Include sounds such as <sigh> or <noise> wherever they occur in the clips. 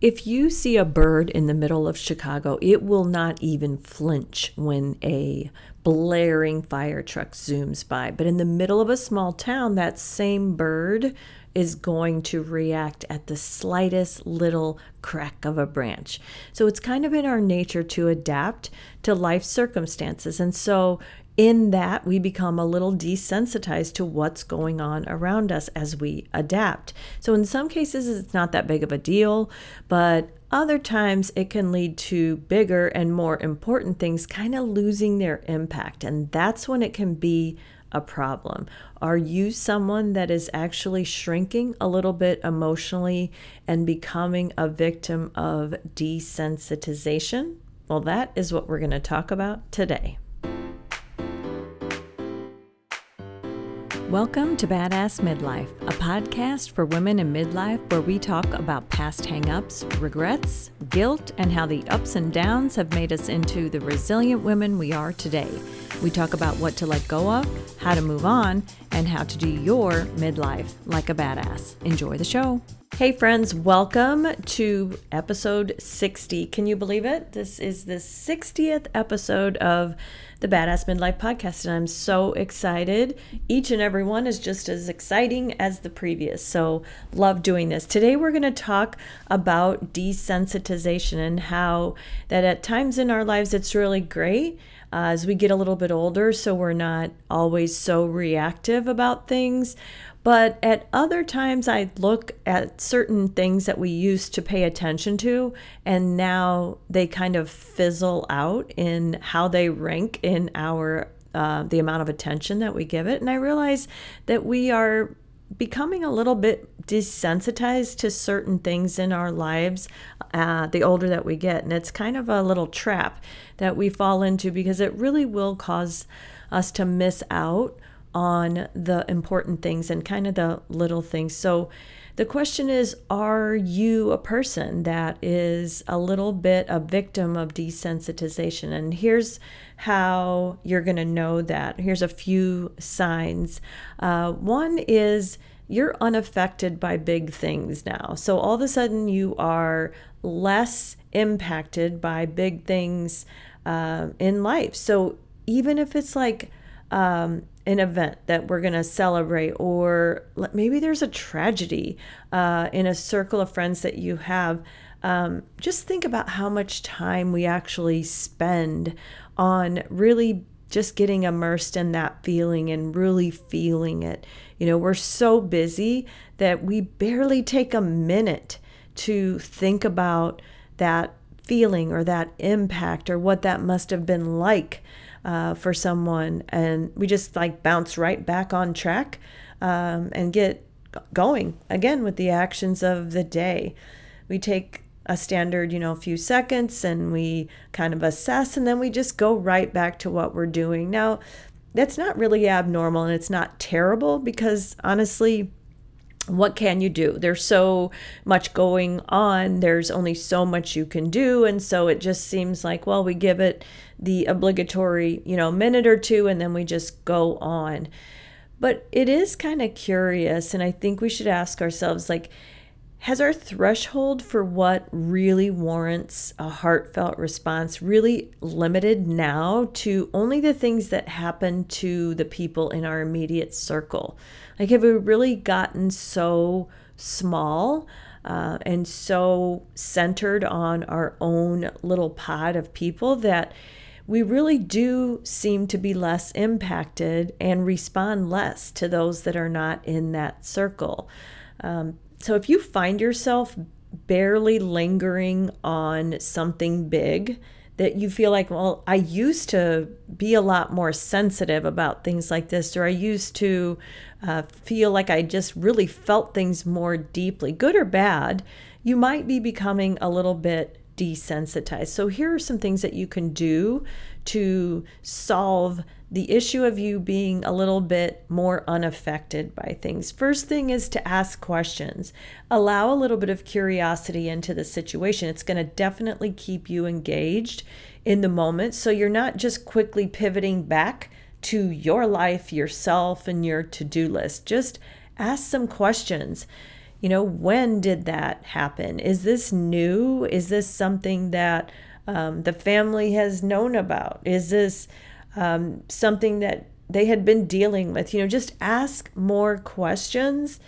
If you see a bird in the middle of Chicago, it will not even flinch when a blaring fire truck zooms by. But in the middle of a small town, that same bird is going to react at the slightest little crack of a branch. So it's kind of in our nature to adapt to life circumstances. And so in that, we become a little desensitized to what's going on around us as we adapt. So, in some cases, it's not that big of a deal, but other times it can lead to bigger and more important things kind of losing their impact. And that's when it can be a problem. Are you someone that is actually shrinking a little bit emotionally and becoming a victim of desensitization? Well, that is what we're going to talk about today. Welcome to Badass Midlife, a podcast for women in midlife where we talk about past hangups, regrets, guilt, and how the ups and downs have made us into the resilient women we are today. We talk about what to let go of, how to move on, and how to do your midlife like a badass. Enjoy the show. Hey, friends, welcome to episode 60. Can you believe it? This is the 60th episode of the Badass Midlife Podcast, and I'm so excited. Each and every one is just as exciting as the previous. So, love doing this. Today, we're going to talk about desensitization and how that at times in our lives it's really great. Uh, as we get a little bit older, so we're not always so reactive about things. But at other times, I look at certain things that we used to pay attention to, and now they kind of fizzle out in how they rank in our uh, the amount of attention that we give it. And I realize that we are becoming a little bit desensitized to certain things in our lives uh, the older that we get. And it's kind of a little trap that we fall into because it really will cause us to miss out on the important things and kind of the little things. So the question is Are you a person that is a little bit a victim of desensitization? And here's how you're going to know that. Here's a few signs. Uh, one is you're unaffected by big things now. So all of a sudden you are less impacted by big things uh, in life. So even if it's like, um, an event that we're going to celebrate, or maybe there's a tragedy uh, in a circle of friends that you have. Um, just think about how much time we actually spend on really just getting immersed in that feeling and really feeling it. You know, we're so busy that we barely take a minute to think about that feeling or that impact or what that must have been like uh, for someone, and we just like bounce right back on track um, and get going again with the actions of the day. We take a standard, you know, a few seconds and we kind of assess and then we just go right back to what we're doing. Now, that's not really abnormal and it's not terrible because honestly, what can you do? There's so much going on. There's only so much you can do. And so it just seems like, well, we give it the obligatory, you know, minute or two and then we just go on. But it is kind of curious. And I think we should ask ourselves, like, has our threshold for what really warrants a heartfelt response really limited now to only the things that happen to the people in our immediate circle? Like, have we really gotten so small uh, and so centered on our own little pod of people that we really do seem to be less impacted and respond less to those that are not in that circle? Um, so if you find yourself barely lingering on something big that you feel like, well, I used to be a lot more sensitive about things like this, or I used to uh, feel like I just really felt things more deeply, good or bad, you might be becoming a little bit desensitized. So, here are some things that you can do to solve the issue of you being a little bit more unaffected by things. First thing is to ask questions. Allow a little bit of curiosity into the situation. It's going to definitely keep you engaged in the moment so you're not just quickly pivoting back to your life, yourself, and your to do list. Just ask some questions you know, when did that happen? Is this new? Is this something that um, the family has known about? Is this um, something that they had been dealing with? You know, just ask more questions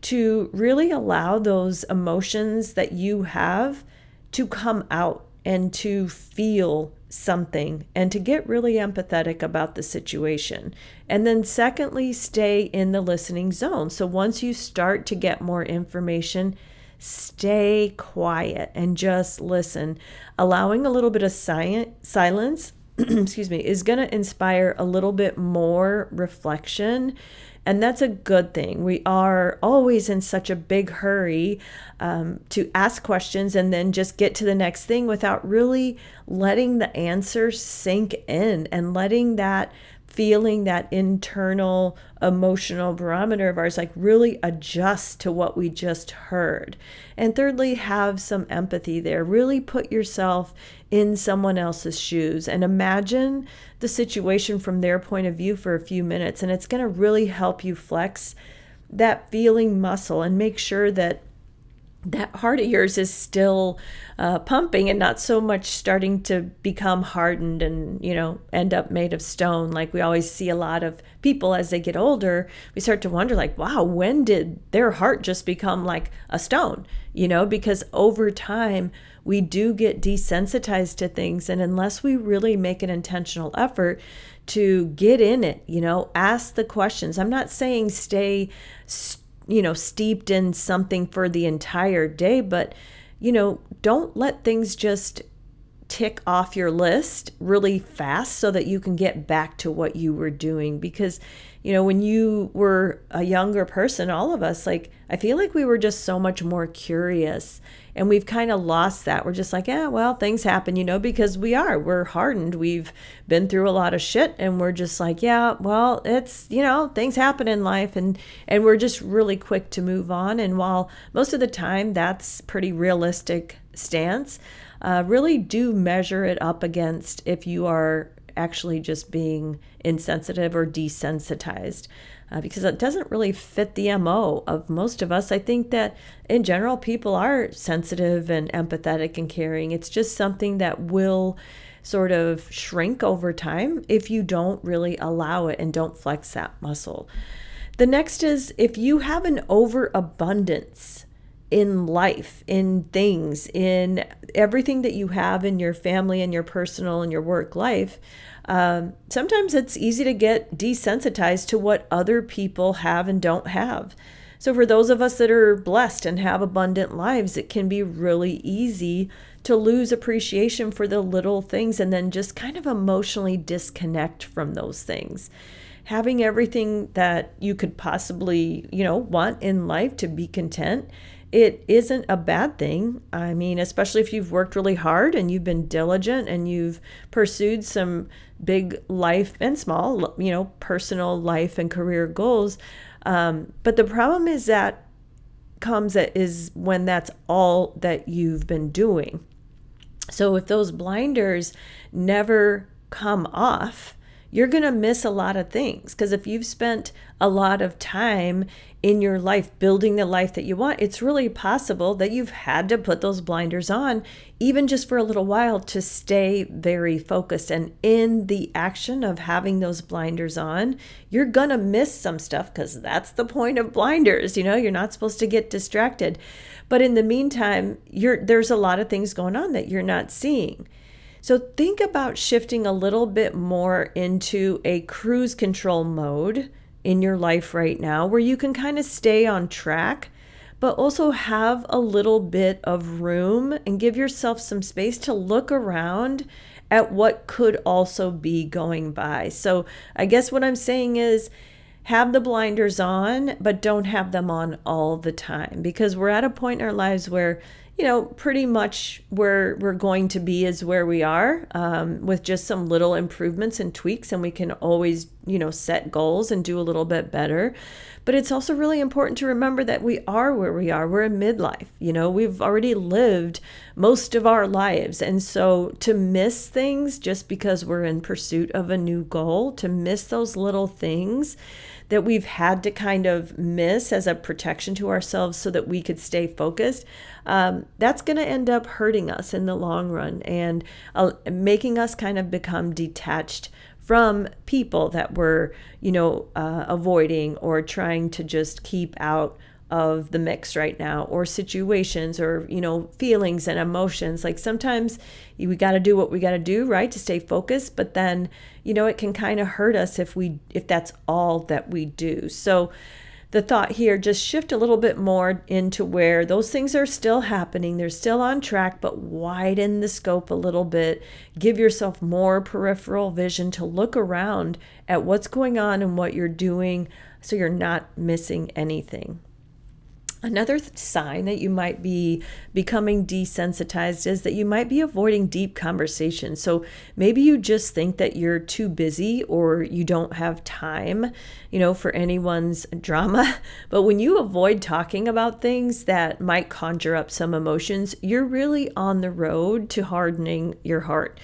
to really allow those emotions that you have to come out and to feel something and to get really empathetic about the situation. And then, secondly, stay in the listening zone. So, once you start to get more information, stay quiet and just listen. Allowing a little bit of silence, <clears throat> excuse me, is going to inspire a little bit more reflection and that's a good thing. We are always in such a big hurry um, to ask questions and then just get to the next thing without really letting the answer sink in and letting that feeling that internal emotional barometer of ours like really adjust to what we just heard. And thirdly, have some empathy there. Really put yourself in someone else's shoes and imagine the situation from their point of view for a few minutes. And it's going to really help you flex that feeling muscle and make sure that that heart of yours is still uh, pumping and not so much starting to become hardened and you know end up made of stone. Like we always see a lot of people as they get older we start to wonder like wow when did their heart just become like a stone? You know because over time we do get desensitized to things and unless we really make an intentional effort to get in it you know ask the questions. I'm not saying stay st- you know, steeped in something for the entire day, but, you know, don't let things just tick off your list really fast so that you can get back to what you were doing because you know when you were a younger person all of us like i feel like we were just so much more curious and we've kind of lost that. We're just like yeah well things happen you know because we are we're hardened. We've been through a lot of shit and we're just like yeah well it's you know things happen in life and and we're just really quick to move on. And while most of the time that's pretty realistic stance uh, really do measure it up against if you are actually just being insensitive or desensitized uh, because it doesn't really fit the MO of most of us. I think that in general, people are sensitive and empathetic and caring. It's just something that will sort of shrink over time if you don't really allow it and don't flex that muscle. The next is if you have an overabundance in life, in things, in everything that you have in your family and your personal and your work life, um, sometimes it's easy to get desensitized to what other people have and don't have. So, for those of us that are blessed and have abundant lives, it can be really easy to lose appreciation for the little things and then just kind of emotionally disconnect from those things. Having everything that you could possibly, you know, want in life to be content it isn't a bad thing. I mean, especially if you've worked really hard and you've been diligent and you've pursued some big life and small, you know, personal life and career goals. Um, but the problem is that comes that is when that's all that you've been doing. So if those blinders never come off, you're going to miss a lot of things. Because if you've spent a lot of time in your life building the life that you want, it's really possible that you've had to put those blinders on, even just for a little while, to stay very focused. And in the action of having those blinders on, you're going to miss some stuff because that's the point of blinders. You know, you're not supposed to get distracted. But in the meantime, you're, there's a lot of things going on that you're not seeing. So think about shifting a little bit more into a cruise control mode in your life right now where you can kind of stay on track, but also have a little bit of room and give yourself some space to look around at what could also be going by. So I guess what I'm saying is, have the blinders on, but don't have them on all the time because we're at a point in our lives where you know, pretty much where we're going to be is where we are um, with just some little improvements and tweaks. And we can always, you know, set goals and do a little bit better. But it's also really important to remember that we are where we are. We're in midlife. You know, we've already lived most of our lives. And so to miss things just because we're in pursuit of a new goal, to miss those little things, that we've had to kind of miss as a protection to ourselves so that we could stay focused, um, that's going to end up hurting us in the long run and uh, making us kind of become detached from people that we're, you know, uh, avoiding or trying to just keep out of the mix right now or situations or you know feelings and emotions. Like sometimes we got to do what we got to do right to stay focused but then you know it can kind of hurt us if we if that's all that we do. So the thought here just shift a little bit more into where those things are still happening they're still on track but widen the scope a little bit. Give yourself more peripheral vision to look around at what's going on and what you're doing so you're not missing anything Another th- sign that you might be becoming desensitized is that you might be avoiding deep conversations. So maybe you just think that you're too busy or you don't have time, you know, for anyone's drama. <laughs> But when you avoid talking about things that might conjure up some emotions, you're really on the road to hardening your heart.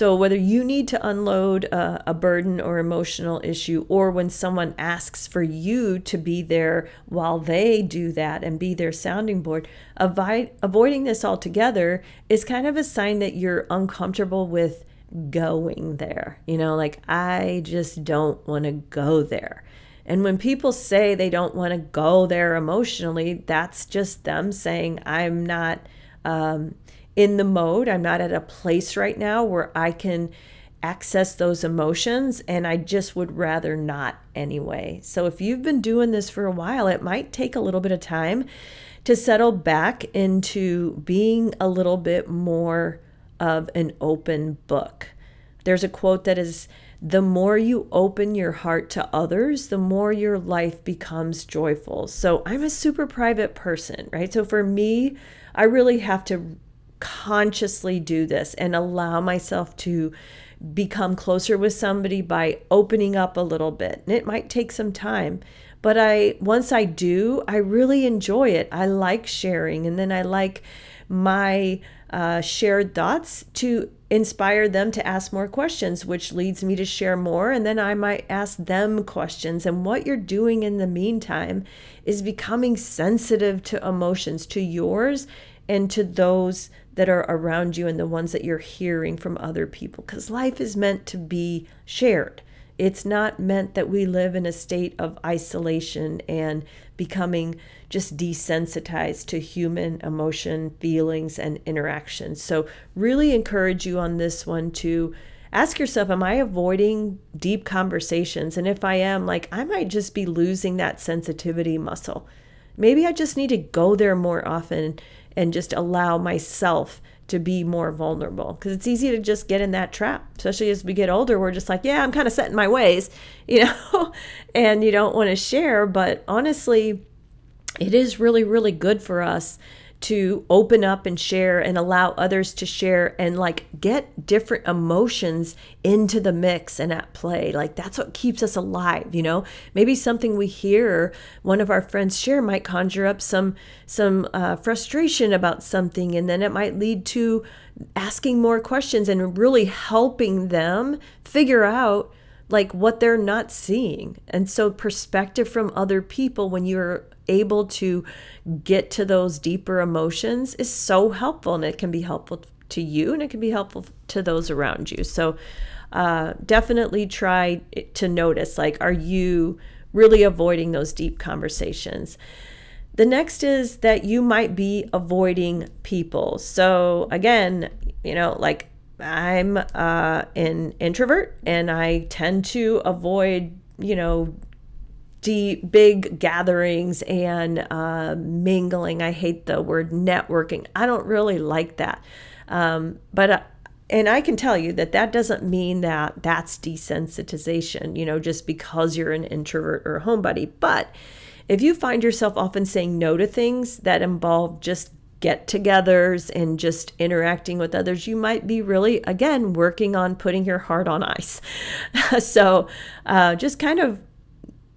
So, whether you need to unload a, a, burden or emotional issue, or when someone asks for you to be there while they do that and be their sounding board, avoid, avoiding this altogether is kind of a sign that you're uncomfortable with going there. You know, like, I just don't want to go there. And when people say they don't want to go there emotionally, that's just them saying, I'm not. Um, in the mode. I'm not at a place right now where I can access those emotions and I just would rather not anyway. So if you've been doing this for a while, it might take a little bit of time to settle back into being a little bit more of an open book. There's a quote that is the more you open your heart to others, the more your life becomes joyful. So I'm a super private person, right? So for me, I really have to consciously do this and allow myself to become closer with somebody by opening up a little bit. And it might take some time, but I once I do, I really enjoy it. I like sharing and then I like my uh, shared thoughts to inspire them to ask more questions, which leads me to share more. And then I might ask them questions. And what you're doing in the meantime is becoming sensitive to emotions, to yours and to those that are around you and the ones that you're hearing from other people because life is meant to be shared. It's not meant that we live in a state of isolation and becoming just desensitized to human emotion, feelings, and interactions. So, really encourage you on this one to ask yourself Am I avoiding deep conversations? And if I am, like, I might just be losing that sensitivity muscle. Maybe I just need to go there more often and just allow myself to be more vulnerable. Because it's easy to just get in that trap especially as we get older we're just like yeah i'm kind of set in my ways <laughs> you know? And you don't want to share but honestly it is really really good for us to open up and share and allow others to share and like get different emotions into the mix and at play. Like that's what keeps us alive, you know? Maybe something we hear one of our friends share might conjure up some some uh, frustration about something and then it might lead to asking more questions and really helping them figure out like what they're not seeing. And so perspective from other people when you're able to get to those deeper emotions is so helpful and it can be helpful to you and it can be helpful to those around you. So uh, definitely try to notice like, are you really avoiding those deep conversations? The next is that you might be avoiding people. So again, you know, like I'm uh, an introvert and I tend to avoid, you know, deep, big gatherings and uh, mingling. I hate the word networking. I don't really like that. Um, but uh, and I can tell you that that doesn't mean that that's desensitization, you know, just because you're an introvert or a homebody. But if you find yourself often saying no to things that involve just get togethers and just interacting with others, you might be really, again, working on putting your heart on ice. <laughs> so uh, just kind of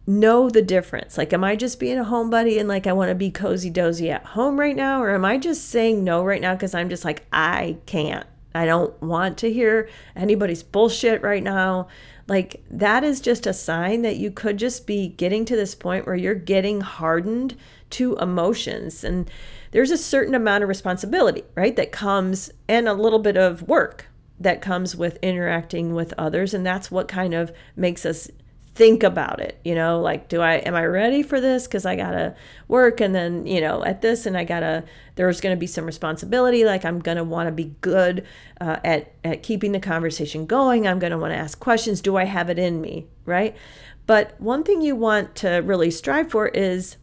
know the difference. Like, am I just being a homebody and like I want to be cozy dozy at home right now? Or am I just saying no right now because I'm just like, I can't. I don't want to hear anybody's bullshit right now. like that is just a sign that you could just be getting to this point where you're getting hardened to emotions and there's a certain amount of responsibility right that comes and a little bit of work that comes with interacting with others and that's what kind of makes us think about it you know like do i am i ready for this? Because i gotta work and then you know at this and i gotta there's gonna be some responsibility like i'm gonna want to be good uh, at at keeping the conversation going i'm gonna want to ask questions do i have it in me right? But one thing you want to really strive for is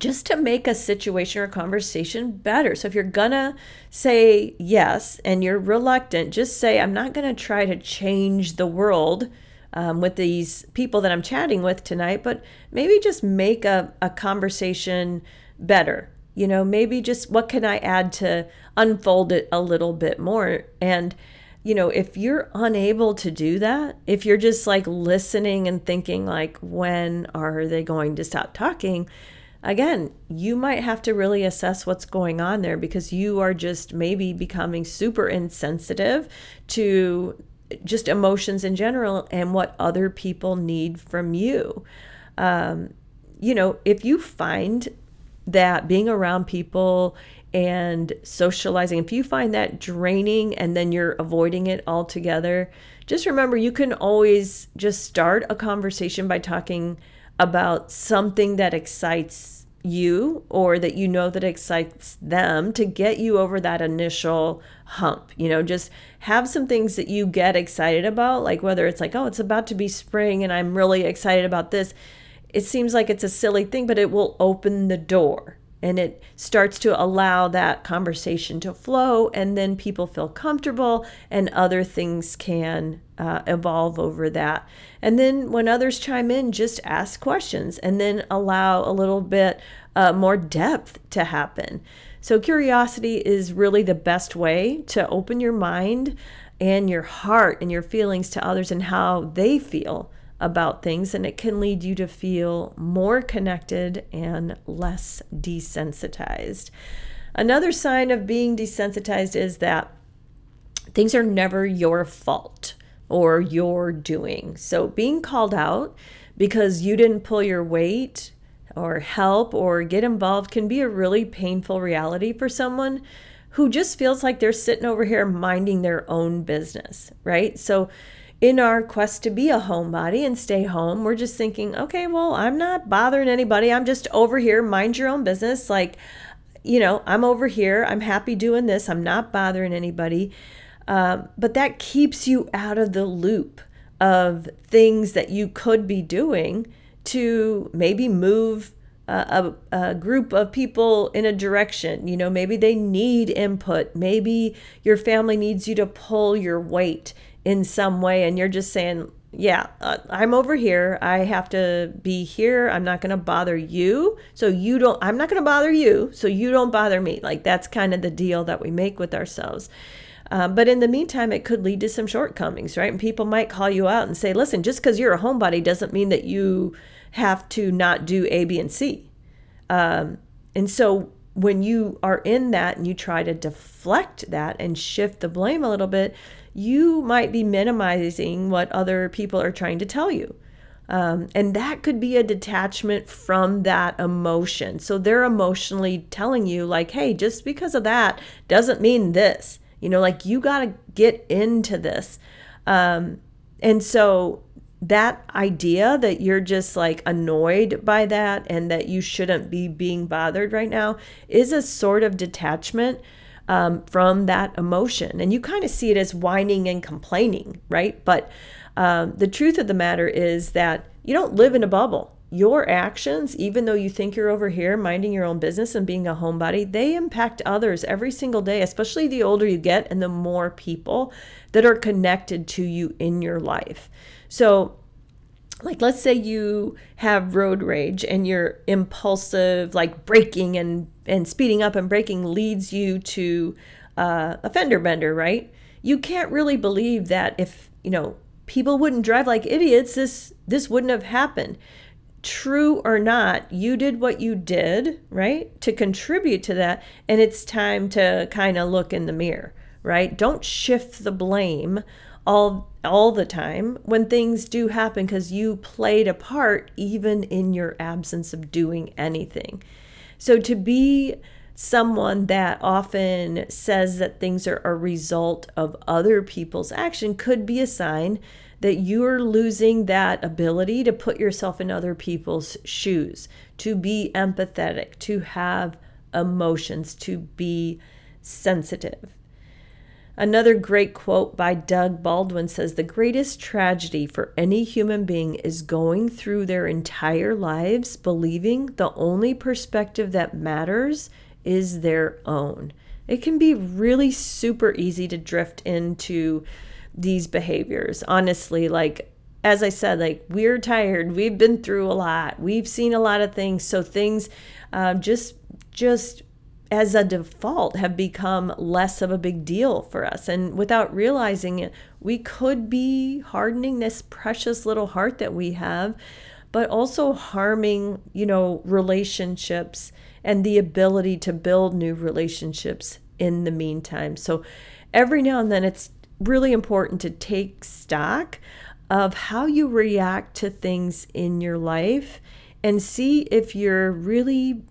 just to make a situation or conversation better. So if you're gonna say yes and you're reluctant, just say, I'm not gonna try to change the world um, with these people that I'm chatting with tonight, but maybe just make a, a conversation better. You know, maybe just what can I add to unfold it a little bit more? And, you know, if you're unable to do that, if you're just like listening and thinking, like, when are they going to stop talking? Again, you might have to really assess what's going on there because you are just maybe becoming super insensitive to just emotions in general and what other people need from you. Um, you know, if you find that being around people and socializing, if you find that draining and then you're avoiding it altogether, just remember you can always just start a conversation by talking about something that excites you or that you know that excites them to get you over that initial hump. You know, just have some things that you get excited about, like whether it's like, oh, it's about to be spring and I'm really excited about this. It seems like it's a silly thing, but it will open the door and it starts to allow that conversation to flow and then people feel comfortable and other things can uh, evolve over that. And then when others chime in just ask questions and then allow a little bit uh, more depth to happen. So curiosity is really the best way to open your mind and your heart and your feelings to others and how they feel about things, and it can lead you to feel more connected and less desensitized. Another sign of being desensitized is that things are never your fault or your doing. So, being called out because you didn't pull your weight or help or get involved can be a really painful reality for someone who just feels like they're sitting over here minding their own business, right? So, in our quest to be a homebody and stay home, we're just thinking, okay, well, I'm not bothering anybody. I'm just over here, mind your own business. Like, you know, I'm over here. I'm happy doing this. I'm not bothering anybody. Um, but that keeps you out of the loop of things that you could be doing to maybe move a, a, group of people in a direction. You know, maybe they need input. Maybe your family needs you to pull your weight in some way and you're just saying yeah uh, i'm over here. I have to be here. I'm not going to bother you. So you don't i'm not going to bother you. So you don't bother me. Like that's kind of the deal that we make with ourselves. Uh, but in the meantime, it could lead to some shortcomings, right? And people might call you out and say, listen, just because you're a homebody doesn't mean that you have to not do A, B, and C. Um, and so when you are in that and you try to deflect that and shift the blame a little bit, you might be minimizing what other people are trying to tell you. Um, and that could be a detachment from that emotion. So they're emotionally telling you, like, hey, just because of that doesn't mean this. You know, like you got to get into this. Um, and so that idea that you're just like annoyed by that and that you shouldn't be being bothered right now is a sort of detachment um, from that emotion. And you kind of see it as whining and complaining, right? But um, the truth of the matter is that you don't live in a bubble. Your actions, even though you think you're over here minding your own business and being a homebody, they impact others every single day, especially the older you get and the more people that are connected to you in your life. So, like let's say you have road rage and you're impulsive like braking and and speeding up and braking leads you to uh, a fender bender right? You can't really believe that if you know people wouldn't drive like idiots this this wouldn't have happened. True or not you did what you did right to contribute to that and it's time to kind of look in the mirror right? Don't shift the blame all all the time when things do happen because you played a part even in your absence of doing anything. So to be someone that often says that things are a result of other people's action could be a sign that you're losing that ability to put yourself in other people's shoes, to be empathetic, to have emotions, to be sensitive. Another great quote by Doug Baldwin says The greatest tragedy for any human being is going through their entire lives believing the only perspective that matters is their own. It can be really super easy to drift into these behaviors. Honestly, like as I said, like we're tired. We've been through a lot. We've seen a lot of things. So things uh, just just as a default have become less of a big deal for us. And without realizing it, we could be hardening this precious little heart that we have, but also harming, you know, relationships and the ability to build new relationships in the meantime. So every now and then it's really important to take stock of how you react to things in your life and see if you're really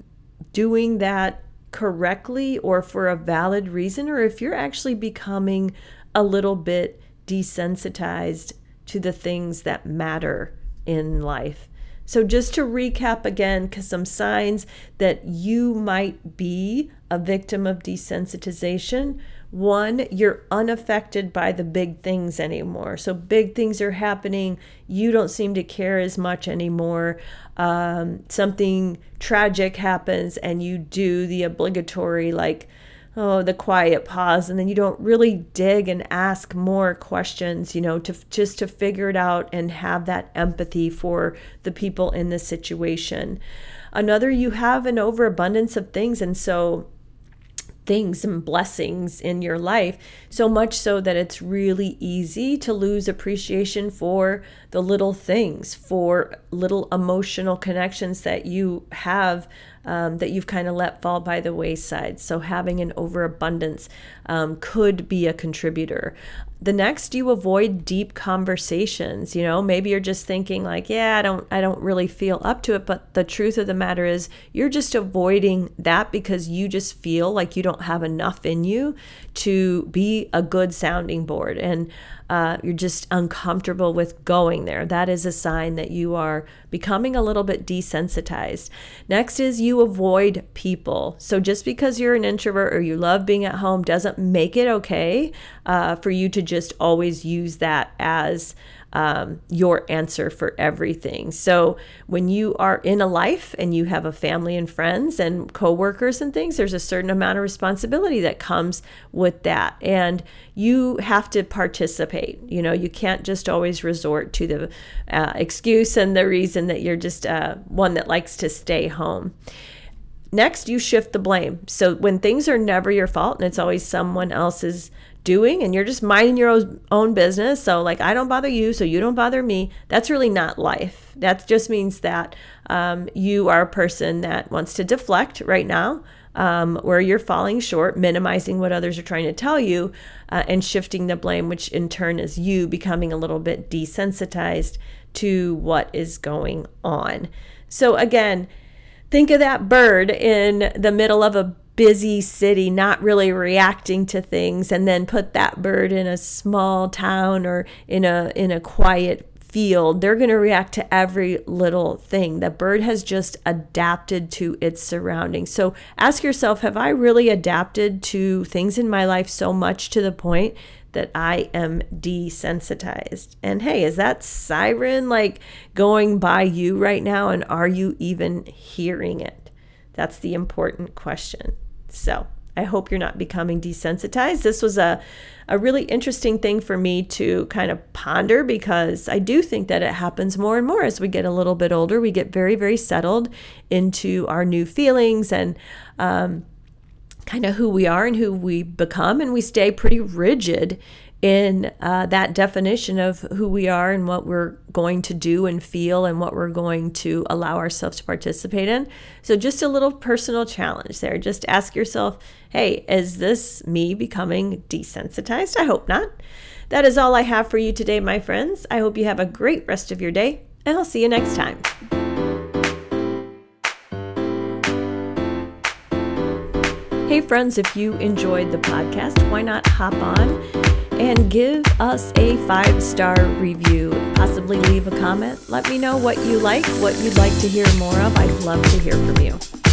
doing that correctly or for a valid reason, or if you're actually becoming a little bit desensitized to the things that matter in life. So, just to recap again, because some signs that you might be a victim of desensitization one, you're unaffected by the big things anymore. So big things are happening. You don't seem to care as much anymore. Um, something tragic happens, and you do the obligatory, like, oh, the quiet pause, and then you don't really dig and ask more questions, you know, to just to figure it out and have that empathy for the people in the situation. Another, you have an overabundance of things, and so things and blessings in your life, so much so that it's really easy to lose appreciation for the little things, for little emotional connections that you have um, that you've kind of let fall by the wayside. So having an overabundance um, could be a contributor. The next, you avoid deep conversations. You know, maybe you're just thinking like, yeah, I don't, I don't really feel up to it. But the truth of the matter is, you're just avoiding that because you just feel like you don't have enough in you to be a good sounding board. And uh, you're just uncomfortable with going there. That is a sign that you are becoming a little bit desensitized. Next is you avoid people. So just because you're an introvert or you love being at home doesn't make it okay uh, for you to just always use that as um, your answer for everything. So when you are in a life and you have a family and friends and coworkers and things, there's a certain amount of responsibility that comes with that. And you have to participate. You know, you can't just always resort to the uh, excuse and the reason that you're just uh, one that likes to stay home. Next, you shift the blame. So when things are never your fault and it's always someone else's doing and you're just minding your own business. So, like, I don't bother you, so you don't bother me. That's really not life. That just means that um, you are a person that wants to deflect right now. Um, where you're falling short, minimizing what others are trying to tell you, uh, and shifting the blame, which in turn is you becoming a little bit desensitized to what is going on. So, again, think of that bird in the middle of a busy city not really reacting to things and then put that bird in a small town or in a in a quiet field they're going to react to every little thing the bird has just adapted to its surroundings so ask yourself have i really adapted to things in my life so much to the point that I am desensitized. And hey, is that siren like going by you right now? And are you even hearing it? That's the important question. So I hope you're not becoming desensitized. This was a, a really interesting thing for me to kind of ponder because I do think that it happens more and more as we get a little bit older. We get very, very settled into our new feelings and um, kind of who we are and who we become, and we stay pretty rigid in uh, that definition of who we are and what we're going to do and feel and what we're going to allow ourselves to participate in. So, just a little personal challenge there. Just ask yourself, hey, is this me becoming desensitized? I hope not. That is all I have for you today, my friends. I hope you have a great rest of your day, and I'll see you next time. Hey, friends, if you enjoyed the podcast, why not hop on and give us a five star review? Possibly leave a comment. Let me know what you like, what you'd like to hear more of. I'd love to hear from you.